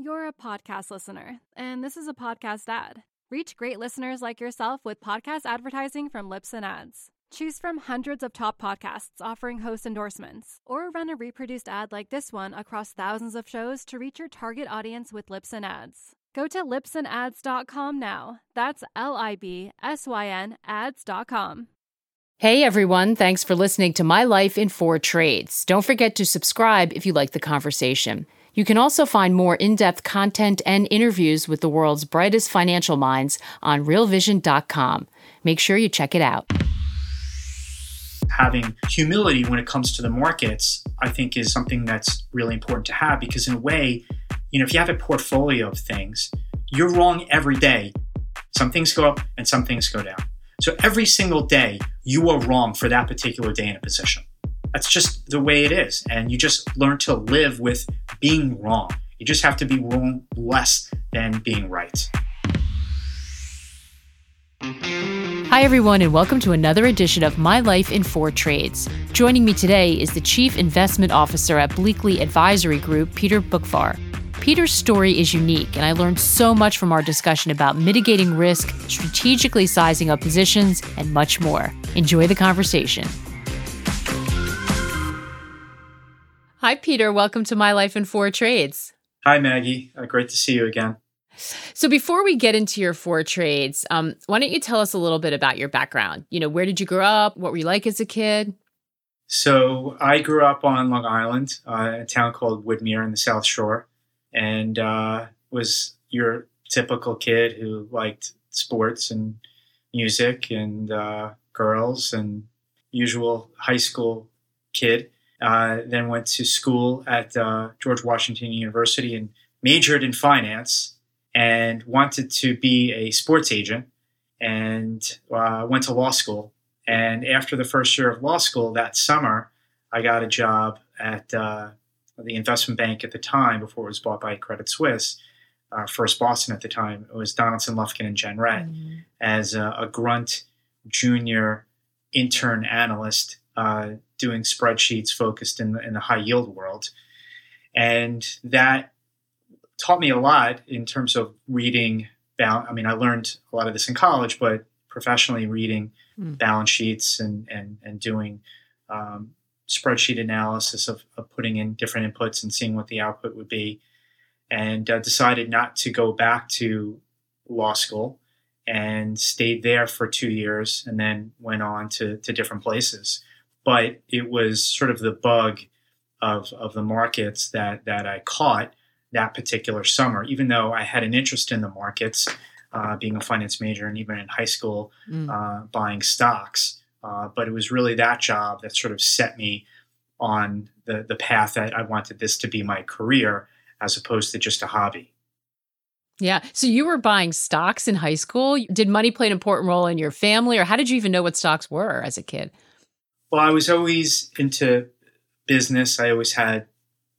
You're a podcast listener, and this is a podcast ad. Reach great listeners like yourself with podcast advertising from Libsyn Ads. Choose from hundreds of top podcasts offering host endorsements, or run a reproduced ad like this one across thousands of shows to reach your target audience with Libsyn Ads. Go to libsynads.com now. That's L I B S Y N ads.com. Hey everyone, thanks for listening to My Life in Four Trades. Don't forget to subscribe if you like the conversation. You can also find more in depth content and interviews with the world's brightest financial minds on realvision.com. Make sure you check it out. Having humility when it comes to the markets, I think, is something that's really important to have because, in a way, you know, if you have a portfolio of things, you're wrong every day. Some things go up and some things go down. So every single day, you are wrong for that particular day in a position. That's just the way it is. And you just learn to live with being wrong. You just have to be wrong less than being right. Hi, everyone, and welcome to another edition of My Life in Four Trades. Joining me today is the Chief Investment Officer at Bleakley Advisory Group, Peter Boockvar. Peter's story is unique, and I learned so much from our discussion about mitigating risk, strategically sizing up positions, and much more. Enjoy the conversation. Hi, Peter. Welcome to My Life in Four Trades. Hi, Maggie. Uh, great to see you again. So, before we get into your four trades, um, why don't you tell us a little bit about your background? You know, where did you grow up? What were you like as a kid? So, I grew up on Long Island, uh, a town called Woodmere in the South Shore and uh, was your typical kid who liked sports and music and uh, girls and usual high school kid. Uh, then went to school at uh, George Washington University and majored in finance and wanted to be a sports agent and uh, went to law school. And after the first year of law school that summer, I got a job at uh, the investment bank at the time before it was bought by Credit Suisse, uh, First Boston at the time, it was Donaldson, Lufkin, and Jen mm-hmm. as a, a, grunt junior intern analyst uh, doing spreadsheets focused in the, in the high yield world. And that taught me a lot in terms of reading. Balance. I mean, I learned a lot of this in college, but professionally reading mm. balance sheets and, and, and doing um, spreadsheet analysis of, of putting in different inputs and seeing what the output would be, and uh, decided not to go back to law school and stayed there for two years and then went on to, to different places. But it was sort of the bug of, of the markets that, that I caught that particular summer, even though I had an interest in the markets, uh, being a finance major and even in high school, mm. uh, buying stocks. Uh, but it was really that job that sort of set me on the, the path that I wanted this to be my career as opposed to just a hobby. Yeah. So you were buying stocks in high school. Did money play an important role in your family, or how did you even know what stocks were as a kid? Well, I was always into business. I always had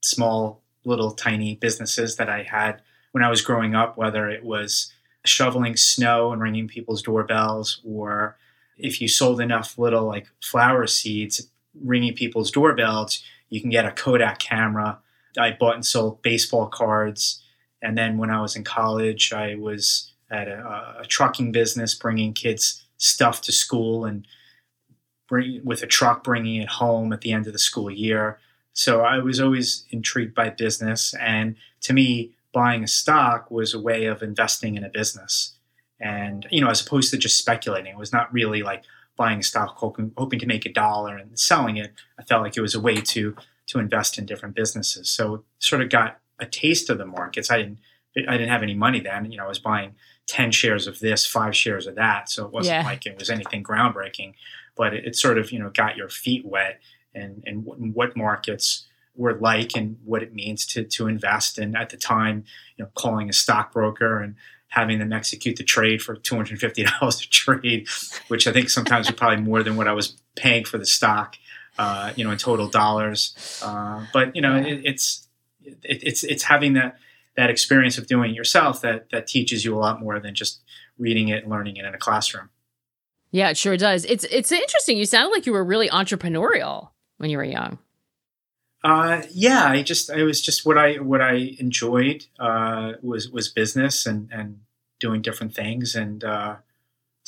small, little, tiny businesses that I had when I was growing up, whether it was shoveling snow and ringing people's doorbells or if you sold enough little like flower seeds, ringing people's doorbells, you can get a Kodak camera. I bought and sold baseball cards. And then when I was in college, I was at a, a trucking business, bringing kids stuff to school and bring with a truck, bringing it home at the end of the school year. So I was always intrigued by business. And to me, buying a stock was a way of investing in a business and you know as opposed to just speculating it was not really like buying a stock hoping, hoping to make a dollar and selling it i felt like it was a way to to invest in different businesses so sort of got a taste of the markets i didn't i didn't have any money then you know i was buying 10 shares of this five shares of that so it wasn't yeah. like it was anything groundbreaking but it, it, sort of you know got your feet wet and and what, what markets were like and what it means to to invest and at the time you know calling a stockbroker and having them execute the trade for $250 a trade, which I think sometimes was probably more than what I was paying for the stock, uh, you know, in total dollars. Uh, but you know, it, it's it, it's it's having that that experience of doing it yourself that that teaches you a lot more than just reading it and learning it in a classroom. Yeah, it sure does. It's it's interesting. You sounded like you were really entrepreneurial when you were young. Uh, yeah, I just it was just what I what I enjoyed uh, was was business and and doing different things and uh,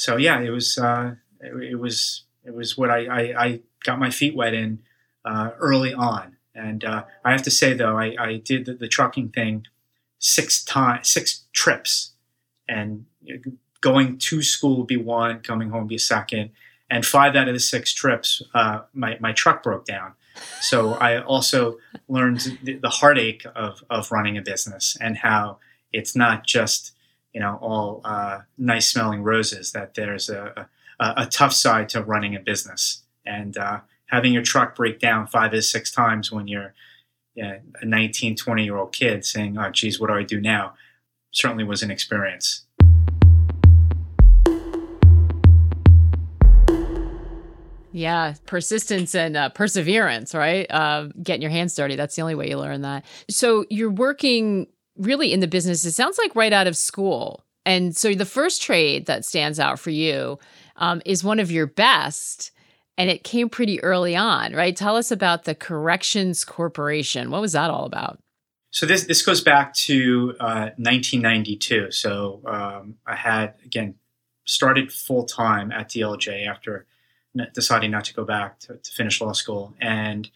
so yeah, it was uh, it, it, was it was what I, I, I got my feet wet in uh, early on. And uh, I have to say though, I, I did the, the trucking thing six times, six trips, and going to school would be one, coming home would be a second, and five out of the six trips, uh, my my truck broke down. So I also learned the, the heartache of of running a business and how it's not just you know all uh, nice smelling roses. That there's a, a, a, tough side to running a business and uh, having your truck break down five to six times when you're a 19, 20 year old kid saying, "Oh, geez, what do I do now?" Certainly was an experience. Yeah, persistence and uh, perseverance, right? Uh, getting your hands dirty. That's the only way you learn that. So you're working really in the business, it sounds like right out of school. And so the first trade that stands out for you um, is one of your best, and it came pretty early on, right? Tell us about the Corrections Corporation. What was that all about? So this this goes back to uh, 1992. So um, I had again started full time at DLJ after deciding not to go back to, to finish law school, and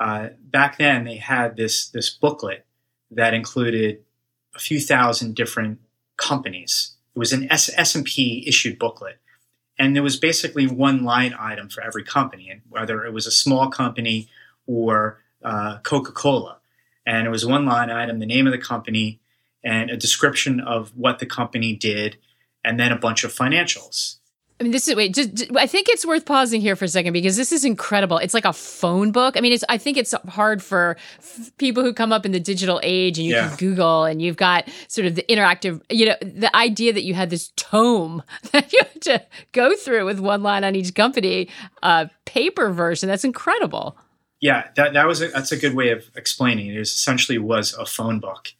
uh, back then they had this this booklet that included a few thousand different companies. It was an S- and p issued booklet. And there was basically one line item for every company, and whether it was a small company or uh, Coca Cola. And it was one line item, the name of the company, and a description of what the company did, and then a bunch of financials. I mean, this is wait. Just, just, I think it's worth pausing here for a second because this is incredible. It's like a phone book. I mean, it's. I think it's hard for f- people who come up in the digital age, and you yeah. can Google, and you've got sort of the interactive. You know, the idea that you had this tome that you had to go through with one line on each company, uh, paper version. That's incredible. Yeah, that that was a, that's a good way of explaining it. It essentially was a phone book,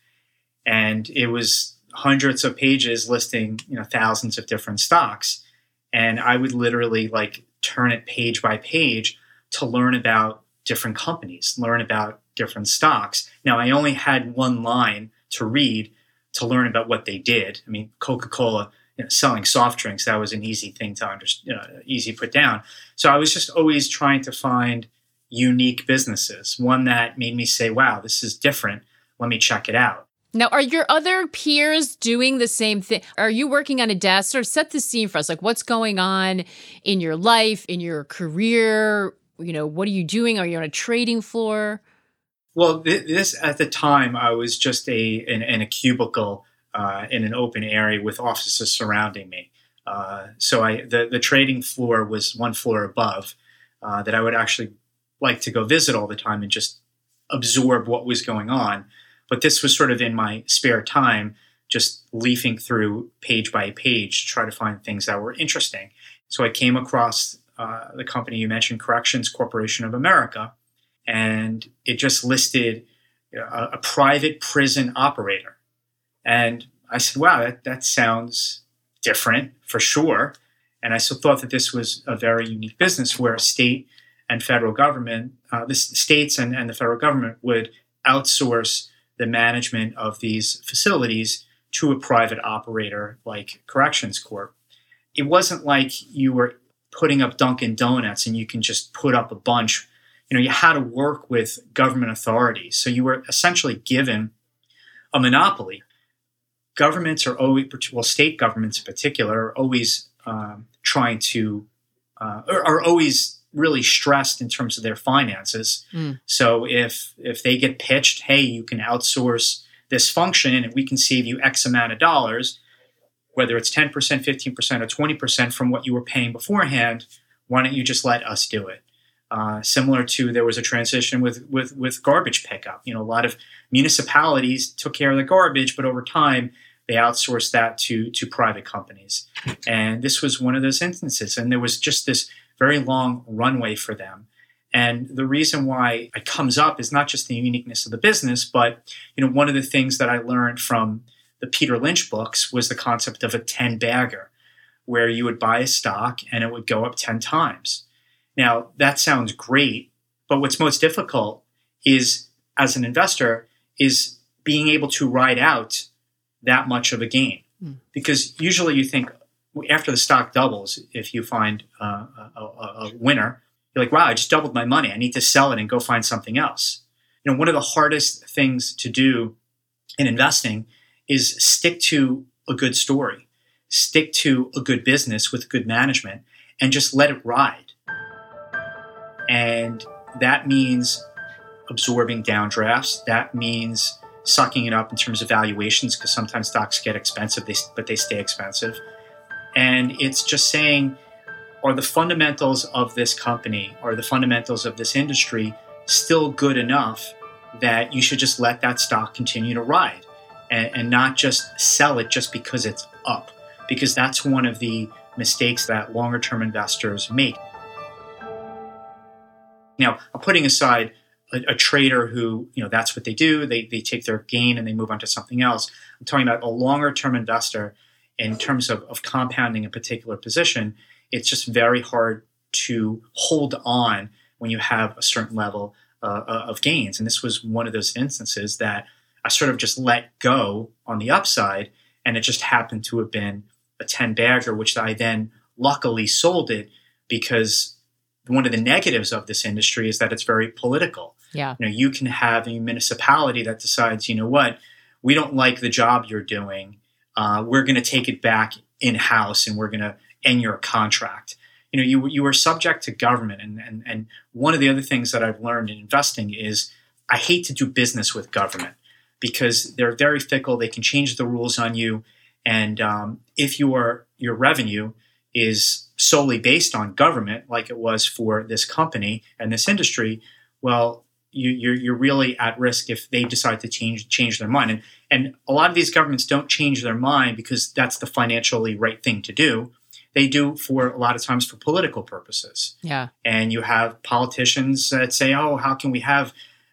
and it was hundreds of pages listing you know thousands of different stocks and I would literally like turn it page by page to learn about different companies, learn about different stocks. Now, I only had one line to read to learn about what they did. I mean, Coca Cola you know, selling soft drinks, that was an easy thing to understand, you know, easy to put down. So I was just always trying to find unique businesses, one that made me say, wow, this is different. Let me check it out. Now, are your other peers doing the same thing? Are you working on a desk? Sort of set the scene for us. Like, what's going on in your life, in your career? You know, what are you doing? Are you on a trading floor? Well, this at the time, I was just a in, in a cubicle uh, in an open area with offices surrounding me. Uh, so I the the trading floor was one floor above uh, that I would actually like to go visit all the time and just absorb what was going on. But this was sort of in my spare time, just leafing through page by page to try to find things that were interesting. So I came across uh, the company you mentioned, Corrections Corporation of America, and it just listed a, a private prison operator. And I said, wow, that, that sounds different for sure. And I still thought that this was a very unique business where state and federal government, uh, the states and, and the federal government would outsource the management of these facilities to a private operator like Corrections Corp. It wasn't like you were putting up Dunkin' Donuts and you can just put up a bunch. You know, you had to work with government authorities. So you were essentially given a monopoly. Governments are always, well, state governments in particular, are always um, trying to, uh, are always really stressed in terms of their finances. Mm. So if if they get pitched, hey, you can outsource this function and we can save you X amount of dollars, whether it's 10%, 15%, or 20% from what you were paying beforehand, why don't you just let us do it? Uh, similar to there was a transition with, with with garbage pickup. You know, a lot of municipalities took care of the garbage, but over time they outsourced that to to private companies. And this was one of those instances. And there was just this very long runway for them. And the reason why it comes up is not just the uniqueness of the business, but you know, one of the things that I learned from the Peter Lynch books was the concept of a 10 bagger, where you would buy a stock and it would go up 10 times. Now, that sounds great, but what's most difficult is as an investor is being able to ride out that much of a gain. Mm. Because usually you think after the stock doubles, if you find uh, a, a, winner, you're like, wow, I just doubled my money. I need to sell it and go find something else. You know, one of the hardest things to do in investing is stick to a good story, stick to a good business with good management, and just let it ride. And that means absorbing downdrafts. That means sucking it up in terms of valuations because sometimes stocks get expensive, but they stay expensive. And it's just saying, are the fundamentals of this company, are the fundamentals of this industry still good enough that you should just let that stock continue to ride and, and not just sell it just because it's up? Because that's one of the mistakes that longer term investors make. Now, I'm putting aside a, a, trader who, you know, that's what they do. They, they take their gain and they move on to something else. I'm talking about a longer term investor in terms of, of compounding a particular position. It's just very hard to hold on when you have a certain level uh, uh, of gains. And this was one of those instances that I sort of just let go on the upside, and it just happened to have been a 10 bagger, which I then luckily sold it because one of the negatives of this industry is that it's very political. Yeah. You know, you can have a municipality that decides, you know what, we don't like the job you're doing. Uh, we're going to take it back in house and we're going to end your contract. You know, you you are subject to government, and, and and one of the other things that I've learned in investing is I hate to do business with government because they're very fickle. They can change the rules on you, and um, if your your revenue is solely based on government, like it was for this company and this industry, well, you, you're, you're really at risk if they decide to change change their mind. And, and a lot of these governments don't change their mind because that's the financially right thing to do. They do for a lot of times for political purposes. Yeah. And you have politicians that say, "Oh, how can we have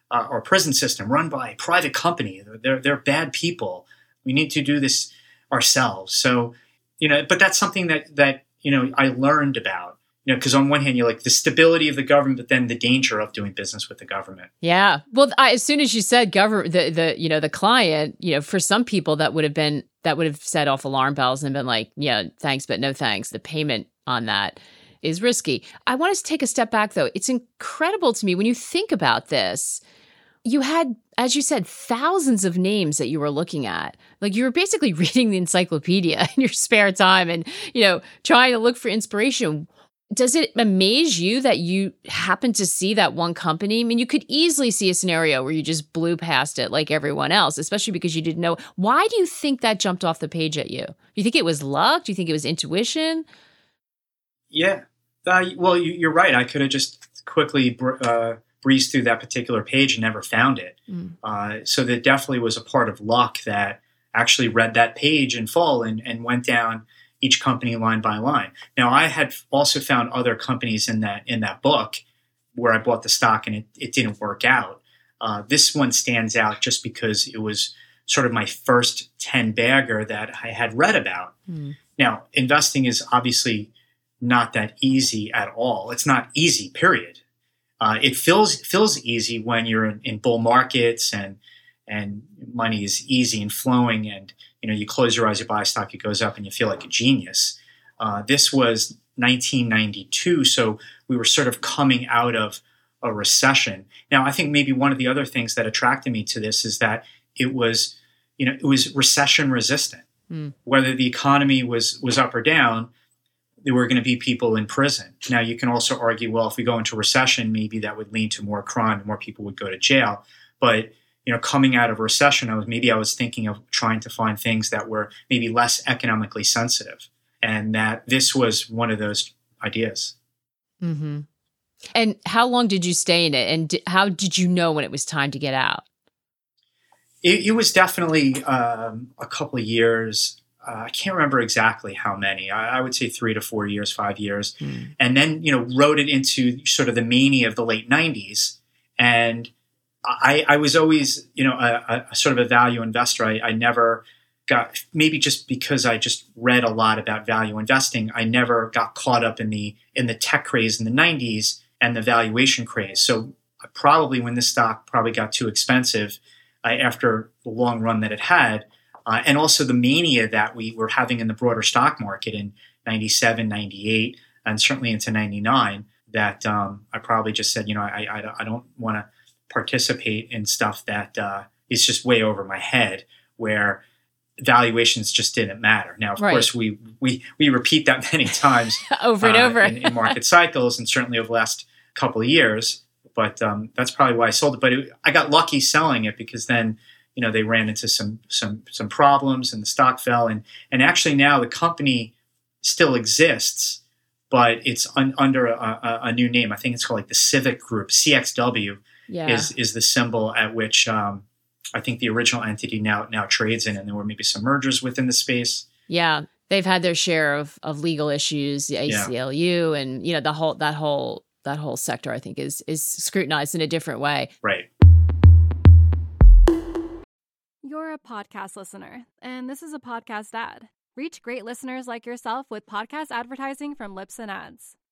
uh, our prison system run by a private company? They're they're bad people. We need to do this ourselves." So, you know, but that's something that that you know I learned about you know, because on one hand you're like the stability of the government, but then the danger of doing business with the government. Yeah. Well, I, as soon as you said government, the the you know the client, you know, for some people that would have been that would have set off alarm bells and been like, yeah, thanks, but no thanks. The payment on that is risky. I want to take a step back though. It's incredible to me when you think about this. You had, as you said, thousands of names that you were looking at. Like you were basically reading the encyclopedia in your spare time and, you know, trying to look for inspiration does it amaze you that you happen to see that one company? I mean, you could easily see a scenario where you just blew past it like everyone else, especially because you didn't know. Why do you think that jumped off the page at you? Do you think it was luck? Do you think it was intuition? Yeah. Uh, well, you, are right. I could have just quickly uh, breezed through that particular page and never found it. Mm. Uh, so that definitely was a part of luck that actually read that page in full and, and went down each company line by line. Now, I had also found other companies in that in that book where I bought the stock and it, it didn't work out. Uh, this one stands out just because it was sort of my first 10 bagger that I had read about. Mm. Now, investing is obviously not that easy at all. It's not easy, period. Uh, it feels feels easy when you're in, in bull markets and and money is easy and flowing and you know you close your eyes you buy a stock it goes up and you feel like a genius. Uh, this was 1992 so we were sort of coming out of a recession. Now i think maybe one of the other things that attracted me to this is that it was you know it was recession resistant. Mm. whether the economy was was up or down there were going to be people in prison. Now you can also argue well if we go into recession maybe that would lead to more crime more people would go to jail. But you know, coming out of recession, I was maybe I was thinking of trying to find things that were maybe less economically sensitive, and that this was one of those ideas. Mm-hmm. And how long did you stay in it, and how did you know when it was time to get out? It, it was definitely um, a couple of years. Uh, I can't remember exactly how many. I, I, would say three to four years, five years, mm. and then you know wrote it into sort of the mania of the late '90s, and I, I was always, you know, a, a sort of a value investor. I, I, never got maybe just because I just read a lot about value investing. I never got caught up in the in the tech craze in the '90s and the valuation craze. So probably when this stock probably got too expensive uh, after the long run that it had, uh, and also the mania that we were having in the broader stock market in 97, 98, and certainly into 99, that um, I probably just said, you know, I, I, I don't want to participate in stuff that uh, is just way over my head where valuations just didn't matter. Now, of right. course, we, we, we repeat that many times over and uh, over in, in, market cycles and certainly over the last couple of years. But um, that's probably why I sold it. But it, I got lucky selling it because then, you know, they ran into some some some problems and the stock fell. And and actually now the company still exists, but it's un, under a, a, a, new name. I think it's called like the Civic Group. CXW yeah. is is the symbol at which um, I think the original entity now now trades in, and there were maybe some mergers within the space. Yeah, they've had their share of of legal issues, the ACLU, yeah. and you know the whole that whole that whole sector. I think is is scrutinized in a different way. Right. You're a podcast listener, and this is a podcast ad. Reach great listeners like yourself with podcast advertising from Libsyn Ads.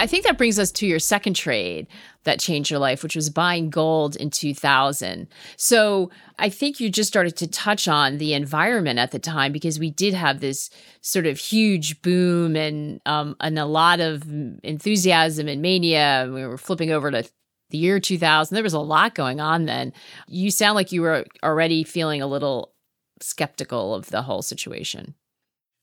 I think that brings us to your second trade that changed your life, which was buying gold in 2000. So I think you just started to touch on the environment at the time because we did have this sort of huge boom and um, and a lot of enthusiasm and mania. We were flipping over to the year 2000. There was a lot going on then. You sound like you were already feeling a little skeptical of the whole situation.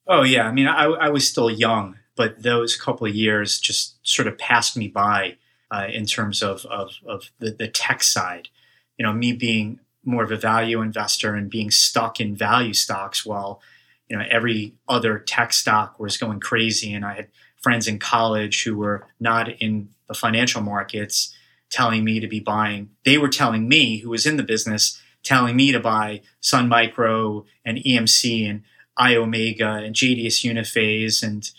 Oh yeah, I mean, I, I was still young but those couple of years just sort of passed me by uh, in terms of, of, of the, the tech side. You know, me being more of a value investor and being stuck in value stocks while, you know, every other tech stock was going crazy. And I had friends in college who were not in the financial markets telling me to be buying. They were telling me, who was in the business, telling me to buy Sun Micro and EMC and Iomega and JDS Uniphase and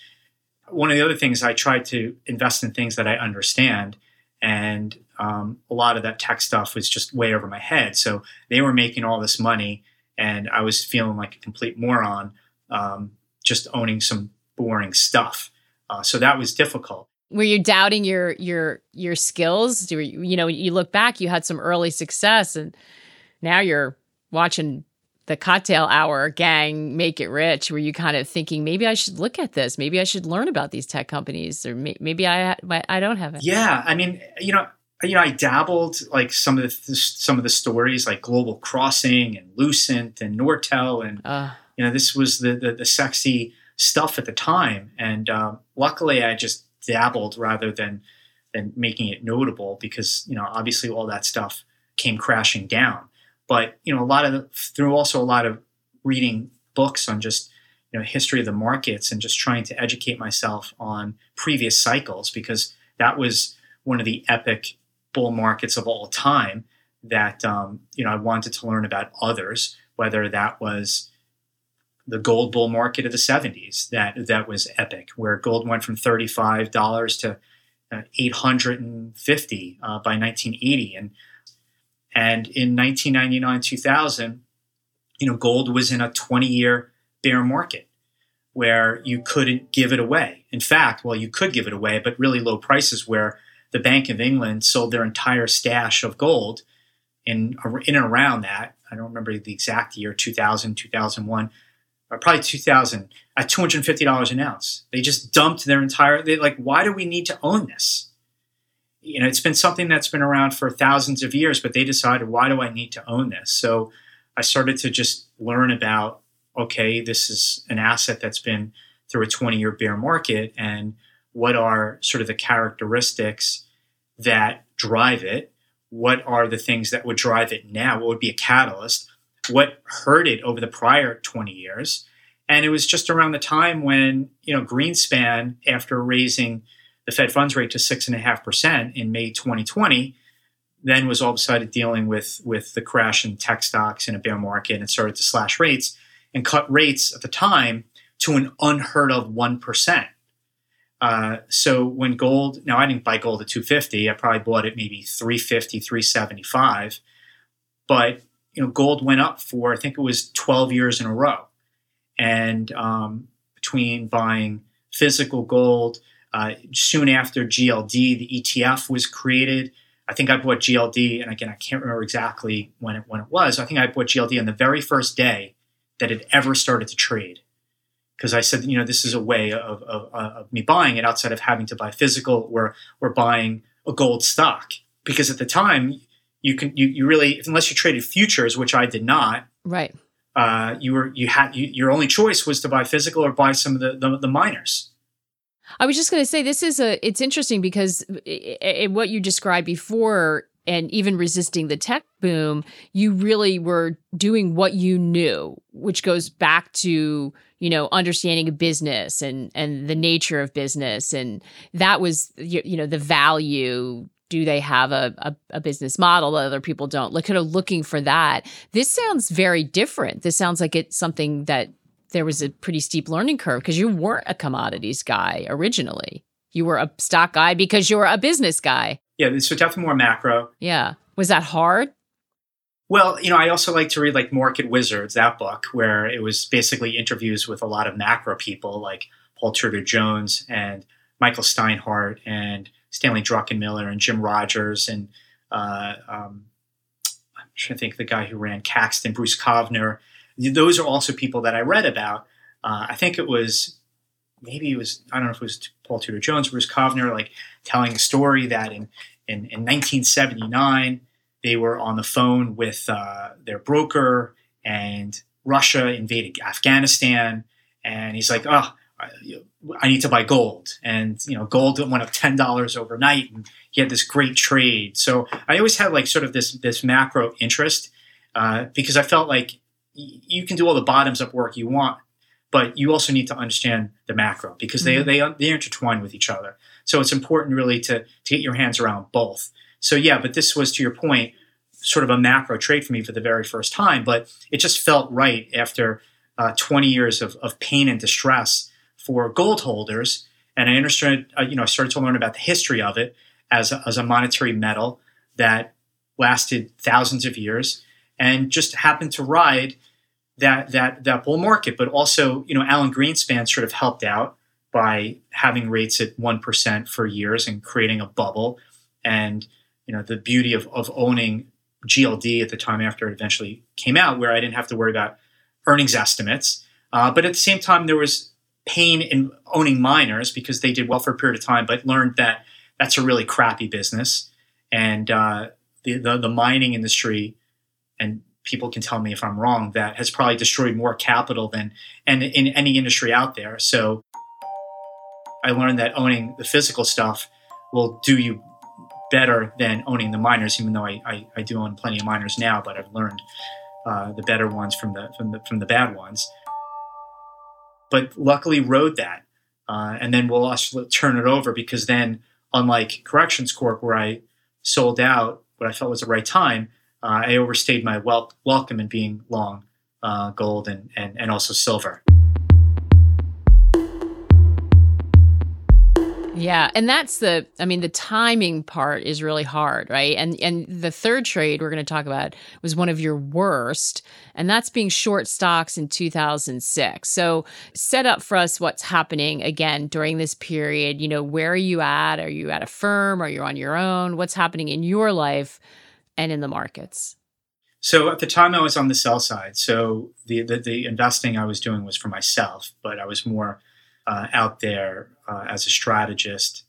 one of the other things I try to invest in things that I understand, and um, a lot of that tech stuff was just way over my head. So they were making all this money, and I was feeling like a complete moron, um, just owning some boring stuff. Uh, so that was difficult. Were you doubting your your your skills? You, you know, you look back, you had some early success, and now you're watching the cocktail hour gang make it rich were you kind of thinking maybe i should look at this. Maybe i should learn about these tech companies or maybe i i don't have it? Yeah i mean you know you know i dabbled like some of the some of the stories like global crossing and lucent and nortel and uh, you know this was the, the, the sexy stuff at the time. And um, luckily i just dabbled rather than than making it notable because you know obviously all that stuff came crashing down but you know, a lot of the, through also a lot of reading books on just you know history of the markets and just trying to educate myself on previous cycles because that was one of the epic bull markets of all time that um, you know I wanted to learn about others, whether that was the gold bull market of the 70s that that was epic where gold went from $35 to uh, 850 uh, by 1980 and and in 1999, 2000, you know, gold was in a 20 year bear market where you couldn't give it away. In fact, well, you could give it away, but really low prices where the Bank of England sold their entire stash of gold in, in and around that. I don't remember the exact year, 2000, 2001, or probably 2000, at $250 an ounce. They just dumped their entire, they like, why do we need to own this? You know, it's been something that's been around for thousands of years, but they decided, why do I need to own this? So I started to just learn about, okay, this is an asset that's been through a 20 year bear market, and what are sort of the characteristics that drive it? What are the things that would drive it now? What would be a catalyst? What hurt it over the prior 20 years? And it was just around the time when, you know, Greenspan, after raising the Fed funds rate to six and a half percent in May 2020, then was all of a sudden dealing with with the crash in tech stocks in a bear market and started to slash rates and cut rates at the time to an unheard of one percent. Uh, so when gold, now I didn't buy gold at 250. I probably bought it maybe 350, 375. But you know, gold went up for I think it was 12 years in a row. And um, between buying physical gold, uh, soon after GLD, the ETF was created. I think I bought GLD, and again, I can't remember exactly when it when it was. I think I bought GLD on the very first day that it ever started to trade because I said, you know, this is a way of, of, of, me buying it outside of having to buy physical or or buying a gold stock. Because at the time, you can you, you really unless you traded futures, which I did not. Right. Uh, you were you had you, your only choice was to buy physical or buy some of the the, the miners. I was just going to say this is a it's interesting because in what you described before and even resisting the tech boom, you really were doing what you knew, which goes back to you know understanding a business and and the nature of business. And that was you, you know the value. Do they have a, a, a, business model that other people don't? Look kind of looking for that. This sounds very different. This sounds like it's something that there was a pretty steep learning curve because you weren't a commodities guy originally. You were a stock guy because you were a business guy. Yeah so definitely more macro. Yeah. Was that hard? Well, you know, I also like to read like Market Wizards, that book, where it was basically interviews with a lot of macro people like Paul Tudor Jones and Michael Steinhardt and Stanley Druckenmiller and Jim Rogers and uh, um, I'm trying to think the guy who ran Caxton, Bruce Kovner. Those are also people that I read about. Uh, I think it was maybe it was I don't know if it was Paul Tudor Jones, Bruce Kovner, like telling a story that in in, in 1979 they were on the phone with uh, their broker, and Russia invaded Afghanistan. And he's like, "Oh, I, I need to buy gold." And you know, gold went up ten dollars overnight, and he had this great trade. So I always had like sort of this this macro interest uh, because I felt like you can do all the bottoms up work you want, but you also need to understand the macro because they mm-hmm. they they intertwine with each other. So it's important really to to get your hands around both. So yeah, but this was to your point, sort of a macro trade for me for the very first time. But it just felt right after uh, 20 years of, of pain and distress for gold holders. And I understood, uh, you know, I started to learn about the history of it as a, as a monetary metal that lasted thousands of years and just happened to ride that that that bull market. But also, you know, Alan Greenspan sort of helped out by having rates at one percent for years and creating a bubble. And you know the beauty of, of owning GLD at the time after it eventually came out, where I didn't have to worry about earnings estimates. Uh, but at the same time, there was pain in owning miners because they did well for a period of time, but learned that that's a really crappy business. And uh, the, the, the mining industry, and people can tell me if I'm wrong, that has probably destroyed more capital than and in any industry out there. So I learned that owning the physical stuff will do you better than owning the miners, even though I, I, I do own plenty of miners now, but I've learned uh, the better ones from the, from the from the bad ones. But luckily, rode that, uh, and then we'll also turn it over because then, unlike Corrections Corp, where I sold out what I felt was the right time, uh, I overstayed my wel- welcome in being long uh, gold and, and and also silver. Yeah, and that's the I mean the timing part is really hard, right? And and the third trade we're going to talk about was one of your worst, and that's being short stocks in 2006. So, set up for us what's happening again during this period, you know, where are you at? Are you at a firm? Are you on your own? What's happening in your life and in the markets? So at the time I was on the sell side. So the, the, the investing I was doing was for myself, but I was more uh, out there uh, as a strategist,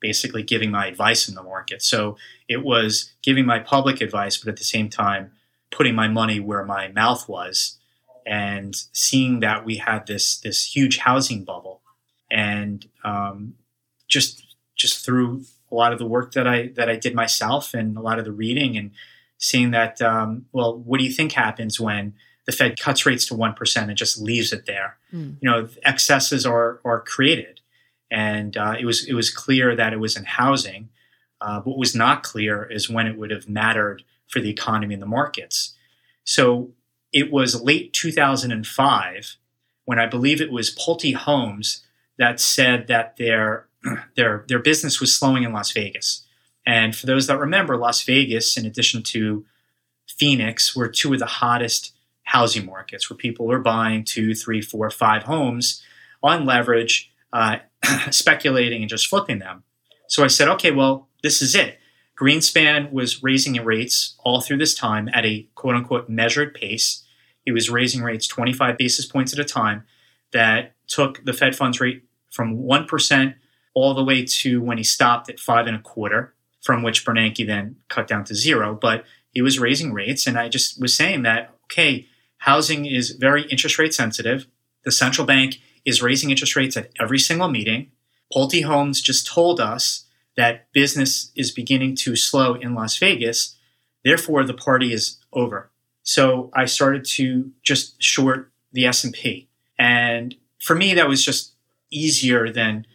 basically giving my advice in the market. So it was giving my public advice, but at the same time, putting my money where my mouth was and seeing that we had this this huge housing bubble and um, just just through a lot of the work that I that I did myself and a lot of the reading and seeing that um, well what do you think happens when the Fed cuts rates to 1% and just leaves it there. Mm. You know, excesses are, are created. And uh, it, was, it was clear that it was in housing. Uh, what was not clear is when it would have mattered for the economy and the markets. So it was late 2005 when I believe it was Pulte Homes that said that their their their business was slowing in Las Vegas. And for those that remember, Las Vegas, in addition to Phoenix, were two of the hottest housing markets where people were buying two, three, four, five homes on leverage, uh, speculating and just flipping them. So I said, okay, well, this is it. Greenspan was raising rates all through this time at a quote unquote measured pace. He was raising rates 25 basis points at a time that took the Fed funds rate from 1% all the way to when he stopped at five and a quarter, from which Bernanke then cut down to zero. But he was raising rates. And I just was saying that, okay, housing is very interest rate sensitive. The central bank is raising interest rates at every single meeting. Pulte Homes just told us that business is beginning to slow in Las Vegas. Therefore, the party is over. So I started to just short the S&P. And for me, that was just easier than,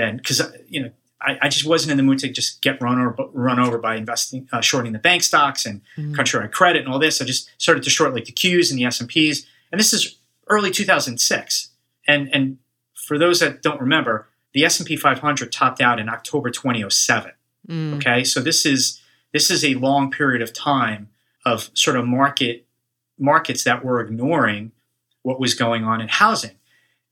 than, cause you know, I, I, just wasn't in the mood to just get run over, run over by investing, uh, shorting the bank stocks and mm-hmm. Countrywide Credit and all this. I just started to short like the Qs and the S&Ps. And this is early 2006. And, and for those that don't remember, the S&P 500 topped out in October 2007. Mm. Okay? So this is this is a long period of time of sort of market markets that were ignoring what was going on in housing.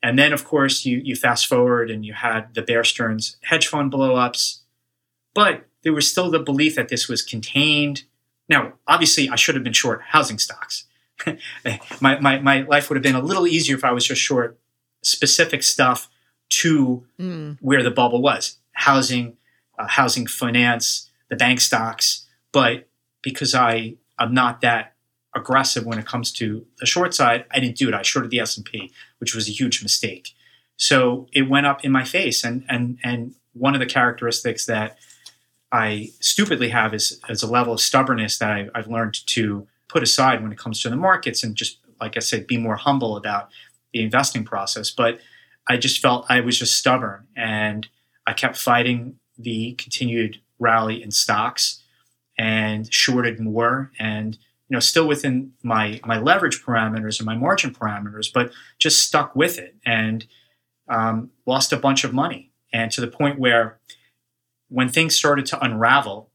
And then of course you you fast forward and you had the Bear Stearns hedge fund blowups, but there was still the belief that this was contained. Now, obviously I should have been short housing stocks. my, my, my life would have been a little easier if I was just short specific stuff to mm. where the bubble was housing, uh, housing finance, the bank stocks. But because I I am not that aggressive when it comes to the short side, I didn't do it. I shorted the S and P, which was a huge mistake. So it went up in my face, and and and one of the characteristics that I stupidly have is, is a level of stubbornness that I, I've learned to put aside when it comes to the markets, and just like I said, be more humble about the investing process. But I just felt I was just stubborn and I kept fighting the continued rally in stocks and shorted more and you know still within my my leverage parameters and my margin parameters but just stuck with it and um, lost a bunch of money and to the point where when things started to unravel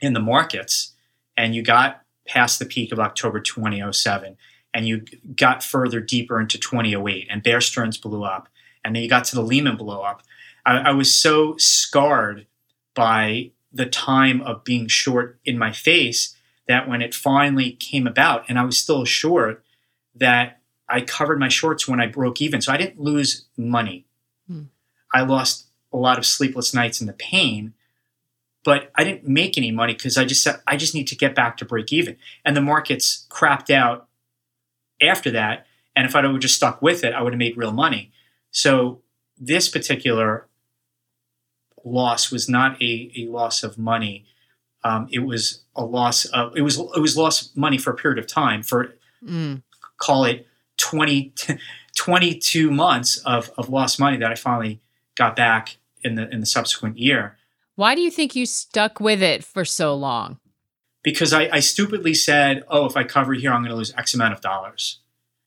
in the markets and you got past the peak of october 2007 and you got further deeper into 2008 and Bear Stearns blew up and then you got to the Lehman blow up. I, I was so scarred by the time of being short in my face that when it finally came about and I was still short, that I covered my shorts when I broke even. So I didn't lose money. Hmm. I lost a lot of sleepless nights in the pain, but I didn't make any money because I just said I just need to get back to break even. And the markets crapped out after that. And if I would have just stuck with it, I would have made real money. So this particular loss was not a, a loss of money. Um, it was a loss of it was it was lost money for a period of time for mm. call it 20, 22 months of, of lost money that I finally got back in the in the subsequent year. Why do you think you stuck with it for so long? because I, I, stupidly said, "Oh, if I cover here, I'm going to lose X amount of dollars,"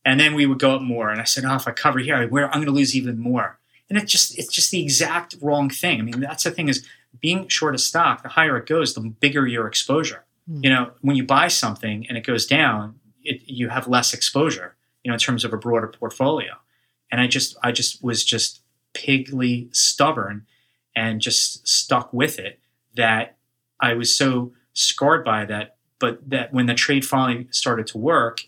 and then we would go up more. And I said, "Oh, if I cover here, I'm going to lose even more." And it just it's just the exact wrong thing. I mean, that's the thing is being short a stock. The higher it goes, the bigger your exposure. Mm. You know, when you buy something and it goes down, it, you have less exposure. You know, in terms of a broader portfolio. And I just I just was just pigly stubborn and just stuck with it that I was so scarred by that. But that when the trade finally started to work,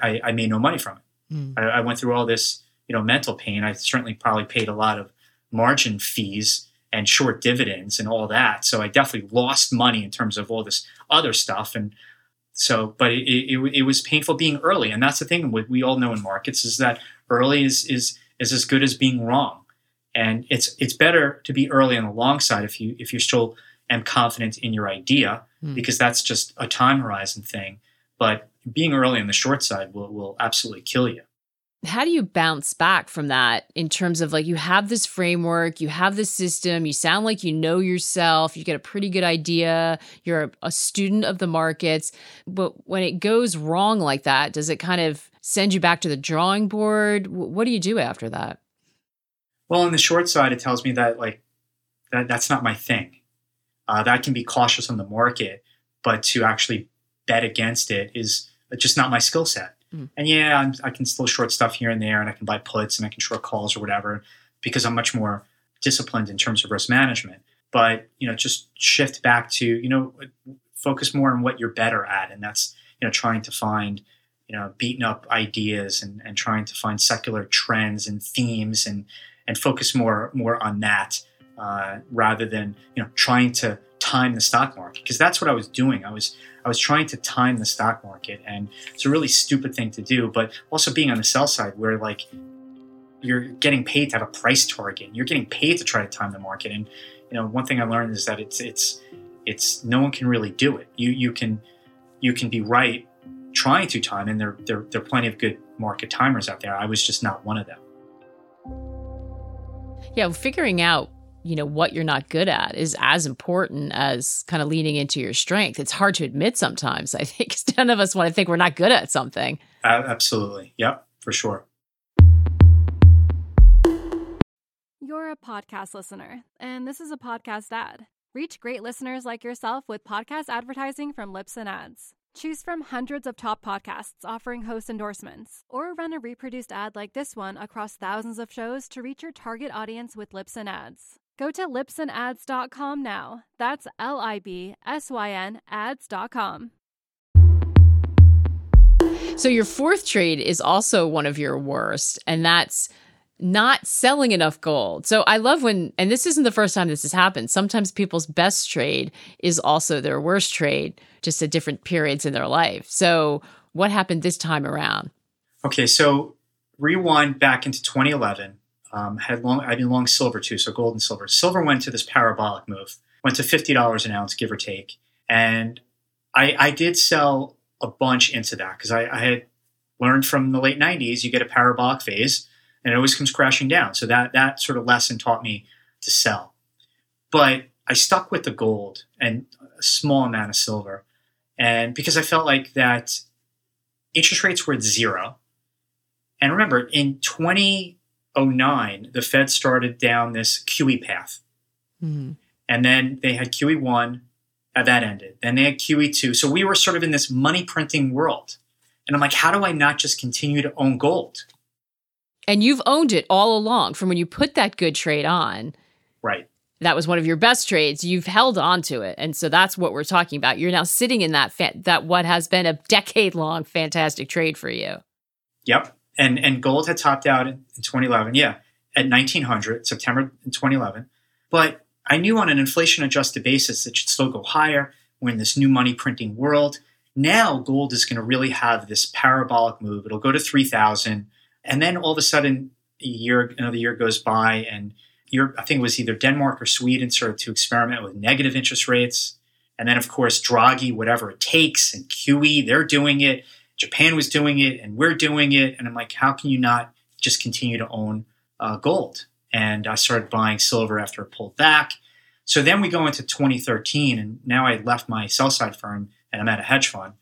I, I made no money from it. Mm. I, I, went through all this, you know, mental pain. I certainly probably paid a lot of margin fees and short dividends and all that. So I definitely lost money in terms of all this other stuff. And so, but it, it, it was painful being early. And that's the thing what we all know in markets is that early is, is, is as good as being wrong. And it's, it's better to be early on the long side if you, if you're still am confident in your idea mm. because that's just a time horizon thing. But being early on the short side will, will absolutely kill you. How do you bounce back from that in terms of like you have this framework, you have this system, you sound like you know yourself, you get a pretty good idea, you're a, a student of the markets. But when it goes wrong like that, does it kind of send you back to the drawing board? What do you do after that? Well, on the short side, it tells me that like that that's not my thing. Uh, that can be cautious on the market, but to actually bet against it is just not my skill set. Mm. And yeah, I'm, i can still short stuff here and there, and I can buy puts and I can short calls or whatever because I'm much more disciplined in terms of risk management. But you know, just shift back to you know, focus more on what you're better at, and that's you know, trying to find you know, beaten up ideas and, and trying to find secular trends and themes and and focus more more on that uh, rather than you know trying to time the stock market because that's what I was doing. I was I was trying to time the stock market, and it's a really stupid thing to do. But also being on the sell side, where like you're getting paid to have a price target, you're getting paid to try to time the market. And you know, one thing I learned is that it's it's it's no one can really do it. You you can you can be right trying to time, and there there there are plenty of good market timers out there. I was just not one of them. Yeah, figuring out you know what you're not good at is as important as kind of leaning into your strength. It's hard to admit sometimes i think none of us want to think we're not good at something. Uh, absolutely. Yep for sure. You're a podcast listener and this is a podcast ad. Reach great listeners like yourself with podcast advertising from Libsyn Ads. Choose from hundreds of top podcasts offering host endorsements, or run a reproduced ad like this one across thousands of shows to reach your target audience with Libsyn Ads. Go to libsynads.com now. That's L I B S Y N ads.com. So, your fourth trade is also one of your worst, and that's not selling enough gold. So, I love when, and this isn't the first time this has happened. Sometimes people's best trade is also their worst trade, just at different periods in their life. So, what happened this time around? Okay, so rewind back into 2011 um, had long, I've been long silver too, so gold and silver. Silver went to this parabolic move, went to fifty dollars an ounce, give or take, and I, I did sell a bunch into that because I, I, had learned from the late '90s you get a parabolic phase and it always comes crashing down. So that that sort of lesson taught me to sell, but I stuck with the gold and a small amount of silver, and because I felt like that interest rates were at zero. And remember, in 20 09, the Fed started down this QE path. Mm-hmm. And then they had QE1, and that ended. Then they had QE2. So we were sort of in this money printing world. And I'm like, how do I not just continue to own gold? And you've owned it all along from when you put that good trade on. Right. That was one of your best trades. You've held on to it. And so that's what we're talking about. You're now sitting in that fa- that what has been a decade long fantastic trade for you. Yep and and gold had topped out in, 2011 yeah at 1900 september 2011 but i knew on an inflation adjusted basis it should still go higher we're in this new money printing world now gold is going to really have this parabolic move it'll go to 3000 and then all of a sudden a year another year goes by and I think it was either Denmark or Sweden started to experiment with negative interest rates. And then, of course, Draghi, whatever it takes, and QE, they're doing it. Japan was doing it and we're doing it. And I'm like, how can you not just continue to own uh, gold? And I started buying silver after it pulled back. So then we go into 2013, and now I left my sell side firm and I'm at a hedge fund.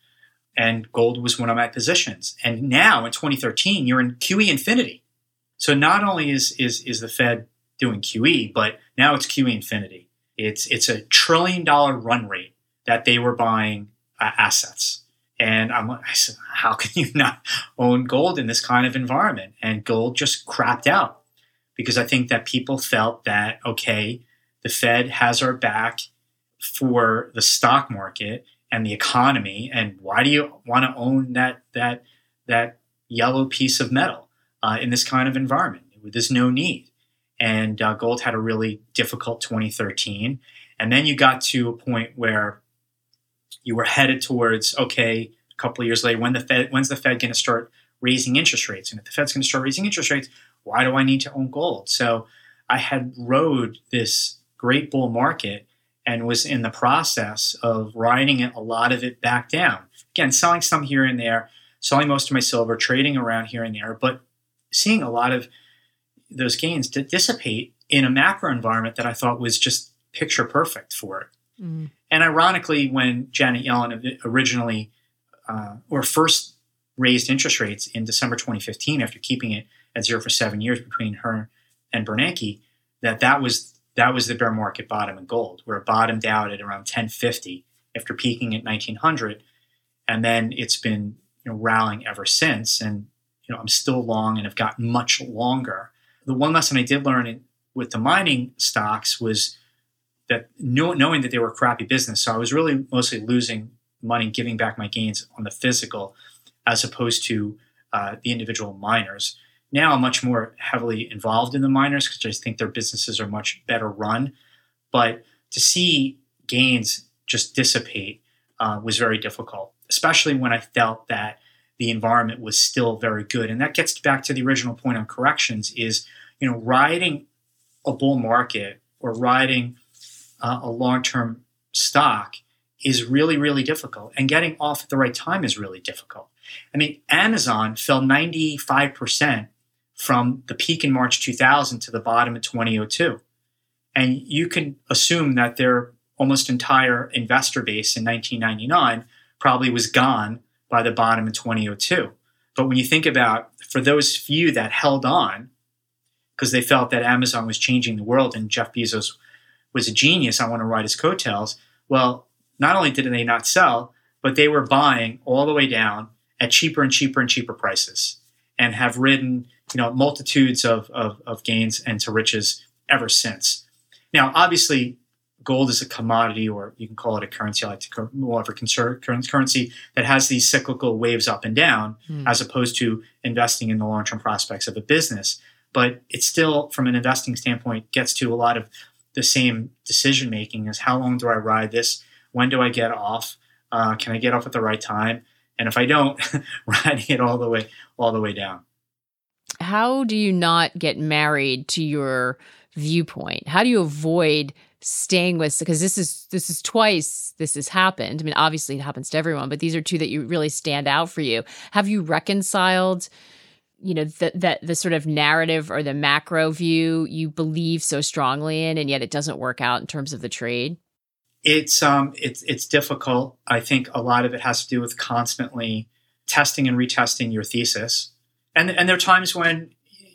And gold was one of my positions. And now in 2013, you're in QE infinity. So not only is is is the Fed doing QE, but now it's QE infinity. It's it's a trillion dollar run rate that they were buying uh, assets. And I'm like, I said, how can you not own gold in this kind of environment? And gold just crapped out because I think that people felt that, okay, the Fed has our back for the stock market and the economy. And why do you want to own that, that, that yellow piece of metal uh, in this kind of environment? There's no need. And uh, gold had a really difficult 2013. And then you got to a point where you were headed towards okay, a couple of years later, when the Fed, when's the Fed going to start raising interest rates? And if the Fed's going to start raising interest rates, why do I need to own gold? So I had rode this great bull market and was in the process of riding a lot of it back down. Again, selling some here and there, selling most of my silver, trading around here and there, but seeing a lot of those gains dissipate in a macro environment that I thought was just picture perfect for it. Mm. And ironically, when Janet Yellen originally uh, or first raised interest rates in December 2015 after keeping it at zero for seven years between her and Bernanke, that that was that was the bear market bottom in gold, where it bottomed out at around 1050 after peaking at 1900, and then it's been you know rallying ever since. And you know I'm still long and have gotten much longer. The one lesson I did learn in, with the mining stocks was that knowing that they were a crappy business, so I was really mostly losing money, giving back my gains on the physical, as opposed to uh, the individual miners. Now I'm much more heavily involved in the miners because I think their businesses are much better run. But to see gains just dissipate uh, was very difficult, especially when I felt that the environment was still very good. And that gets back to the original point on corrections: is you know riding a bull market or riding uh, a long-term stock is really really difficult, and getting off at the right time is really difficult. I mean, Amazon fell 95% from the peak in March 2000 to the bottom in 2002. And you can assume that their almost entire investor base in 1999 probably was gone by the bottom in 2002. But when you think about for those few that held on because they felt that Amazon was changing the world and Jeff Bezos was a genius, I want to ride his coattails. Well, not only did they not sell, but they were buying all the way down at cheaper and cheaper and cheaper prices and have ridden you know multitudes of, of, of gains and to riches ever since. Now, obviously, gold is a commodity, or you can call it a currency. I like to more currency that has these cyclical waves up and down, mm. as opposed to investing in the long term prospects of a business. But it still, from an investing standpoint, gets to a lot of the same decision making: is how long do I ride this? When do I get off? Uh, can I get off at the right time? And if I don't, riding it all the way all the way down how do you not get married to your viewpoint? How do you avoid staying with because this is this is twice this has happened. I mean, obviously it happens to everyone, but these are two that you really stand out for you. Have you reconciled you know that that the sort of narrative or the macro view you believe so strongly in and yet it doesn't work out in terms of the trade? It's um it's it's difficult. I think a lot of it has to do with constantly testing and retesting your thesis and and there are times when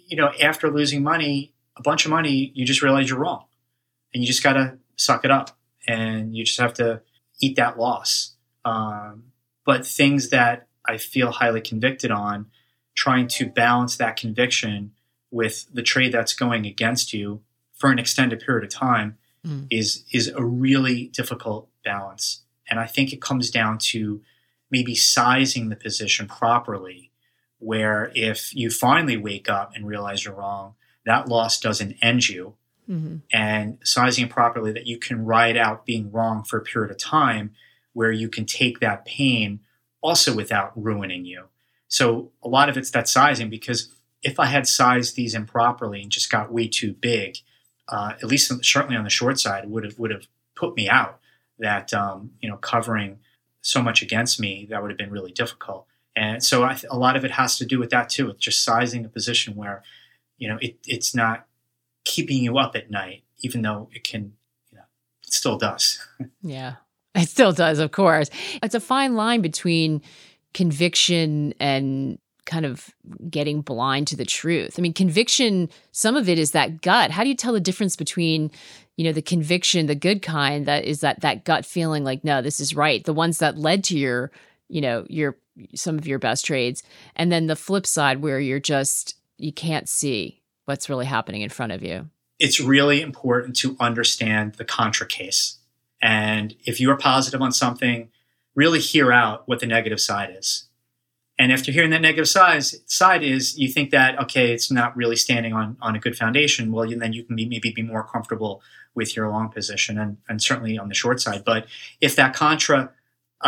you know after losing money a bunch of money you just realize you're wrong and you just got to suck it up and you just have to eat that loss um, but things that i feel highly convicted on trying to balance that conviction with the trade that's going against you for an extended period of time mm. is is a really difficult balance and i think it comes down to maybe sizing the position properly where if you finally wake up and realize you're wrong, that loss doesn't end you. Mm-hmm. And sizing it properly that you can ride out being wrong for a period of time where you can take that pain also without ruining you. So a lot of it's that sizing because if I had sized these improperly and just got way too big, uh, at least certainly on the short side, would have would have put me out. That um, you know covering so much against me that would have been really difficult. And so th- a lot of it has to do with that too, with just sizing a position where, you know, it, it's not keeping you up at night, even though it can, you know, it still does. yeah, it still does, of course. It's a fine line between conviction and kind of getting blind to the truth. I mean, conviction, some of it is that gut. How do you tell the difference between, you know, the conviction, the good kind that is that that gut feeling like, no, this is right. The ones that led to your, you know, your some of your best trades and then the flip side where you're just you can't see what's really happening in front of you it's really important to understand the contra case and if you're positive on something really hear out what the negative side is. And after hearing that negative side, side is you think that okay it's not really standing on, on a good foundation. Well then you can be, maybe be more comfortable with your long position and, and certainly on the short side. But if that contra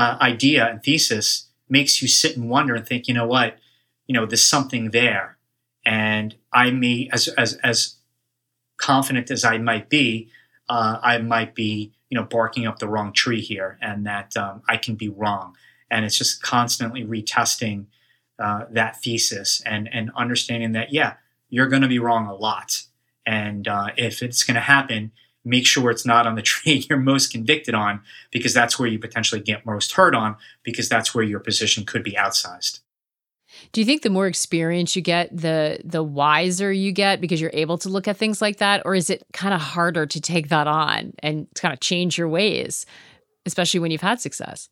uh, idea and thesis makes you sit and wonder and think, you know what, you know, there's something there. And I may, as, as, as confident as I might be, uh, I might be, you know, barking up the wrong tree here and that um, I can be wrong. And it's just constantly retesting uh, that thesis and, and understanding that, yeah, you're going to be wrong a lot. And uh, if it's going to happen, make sure it's not on the trade you're most convicted on because that's where you potentially get most hurt on because that's where your position could be outsized. Do you think the more experience you get, the the wiser you get because you're able to look at things like that, or is it kind of harder to take that on and kind of change your ways, especially when you've had success?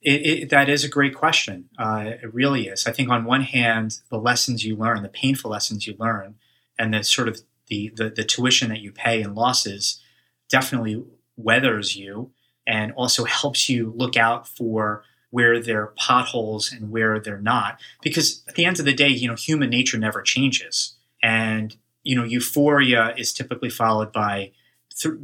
It, it, that is a great question. Uh, it really is. I think on one hand, the lessons you learn, the painful lessons you learn, and the sort of the, the, the tuition that you pay and losses definitely weathers you and also helps you look out for where they're potholes and where they're not. Because at the end of the day, you know, human nature never changes. And, you know, euphoria is typically followed by,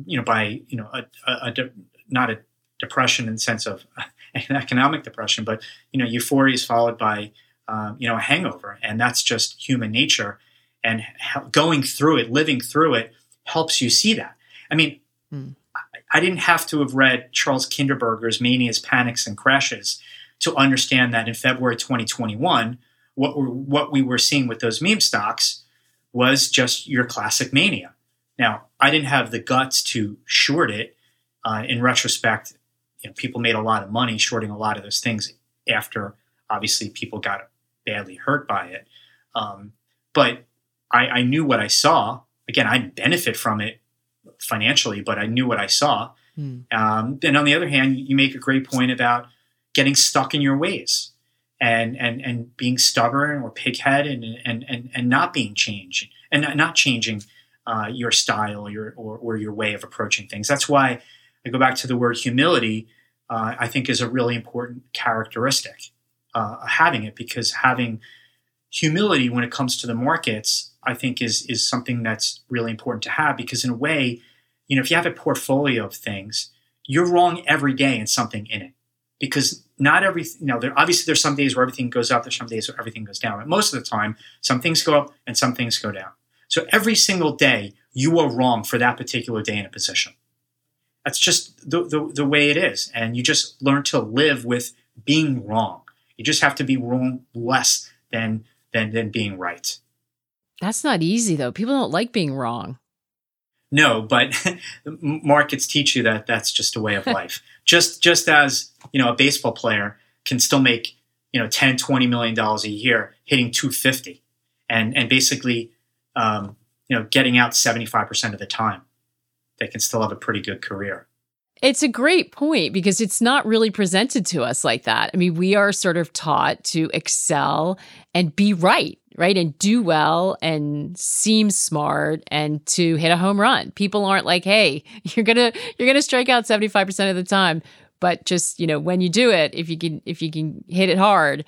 you know, by, you know, a, a, a de- not a depression in the sense of an economic depression, but, you know, euphoria is followed by, um, you know, a hangover. And that's just human nature. And going through it, living through it, helps you see that. I mean, hmm. I didn't have to have read Charles Kindleberger's Manias, Panics, and Crashes to understand that in February 2021, what, we're, what we were seeing with those meme stocks was just your classic mania. Now, I didn't have the guts to short it. Uh, in retrospect, you know, people made a lot of money shorting a lot of those things after obviously people got badly hurt by it. Um, but I, I, knew what I saw. Again, I didn't benefit from it financially, but I knew what I saw. Mm. Um, and on the other hand, you make a great point about getting stuck in your ways and and and being stubborn or pigheaded and and and, and not being changed and not changing uh, your style your or, or your way of approaching things. That's why I go back to the word humility. Uh, I think is a really important characteristic uh, having it because having humility when it comes to the markets, I think is is something that's really important to have because in a way, you know, if you have a portfolio of things, you're wrong every day in something in it because not every you know there obviously there's some days where everything goes up there's some days where everything goes down but most of the time some things go up and some things go down. So every single day you are wrong for that particular day in a position. That's just the, the, the way it is. And you just learn to live with being wrong. You just have to be wrong less than than than being right that's not easy though. People don't like being wrong. No but markets teach you that that's just a way of life. Just just as you know a baseball player can still make you know 10 20 million dollars a year hitting 250 and and basically um, you know getting out 75% of the time they can still have a pretty good career it's a great point because it's not really presented to us like that. I mean, we are sort of taught to excel and be right, right? And do well and seem smart and to hit a home run. People aren't like, "Hey, you're going to you're going to strike out 75% of the time." But just, you know, when you do it, if you can if you can hit it hard,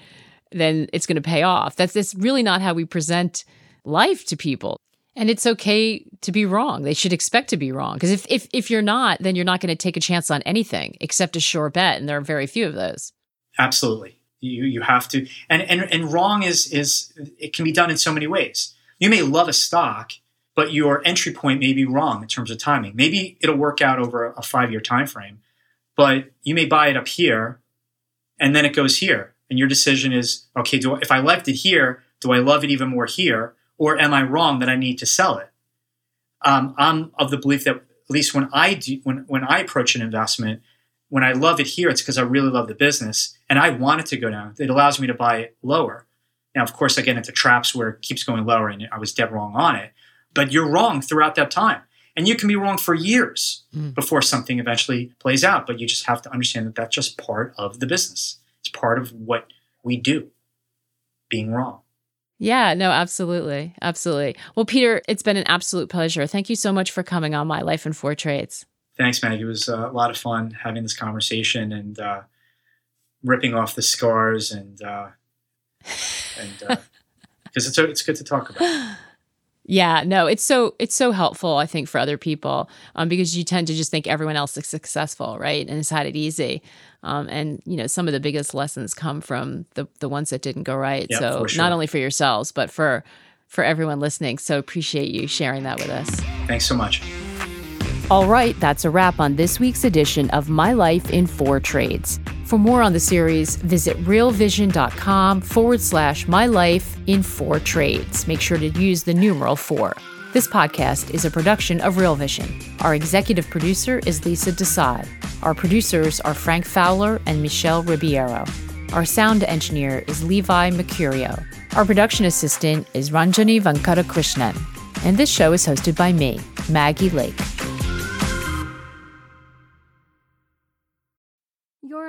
then it's going to pay off. That's that's really not how we present life to people. And it's okay to be wrong. They should expect to be wrong. Because if, if if you're not, then you're not going to take a chance on anything except a sure bet. And there are very few of those. Absolutely. You you have to and, and and wrong is is it can be done in so many ways. You may love a stock, but your entry point may be wrong in terms of timing. Maybe it'll work out over a five year time frame, but you may buy it up here and then it goes here. And your decision is, okay, do I, if I left it here, do I love it even more here? Or am I wrong that I need to sell it? Um, I'm of the belief that at least when I do, when when I approach an investment, when I love it here, it's because I really love the business and I want it to go down. It allows me to buy it lower. Now, of course, I get into traps where it keeps going lower, and I was dead wrong on it. But you're wrong throughout that time, and you can be wrong for years mm. before something eventually plays out. But you just have to understand that that's just part of the business. It's part of what we do, being wrong. Yeah, no, absolutely. Absolutely. Well, Peter, it's been an absolute pleasure. Thank you so much for coming on My Life in Four Trades. Thanks, Meg. It was uh, a lot of fun having this conversation and uh, ripping off the scars and uh, and because uh, it's it's good to talk about. Yeah, no, it's so it's so helpful, I think, for other people um, because you tend to just think everyone else is successful, right, and has had it easy. Um, and you know, some of the biggest lessons come from the the ones that didn't go right. Yep, so sure. not only for yourselves, but for for everyone listening. So appreciate you sharing that with us. Thanks so much. All right, that's a wrap on this week's edition of My Life in Four Trades. For more on the series, visit realvision.com forward slash my life in four trades. Make sure to use the numeral four. This podcast is a production of Real Vision. Our executive producer is Lisa Desai. Our producers are Frank Fowler and Michelle Ribeiro. Our sound engineer is Levi Mercurio. Our production assistant is Ranjani Venkata Krishnan. And this show is hosted by me, Maggie Lake.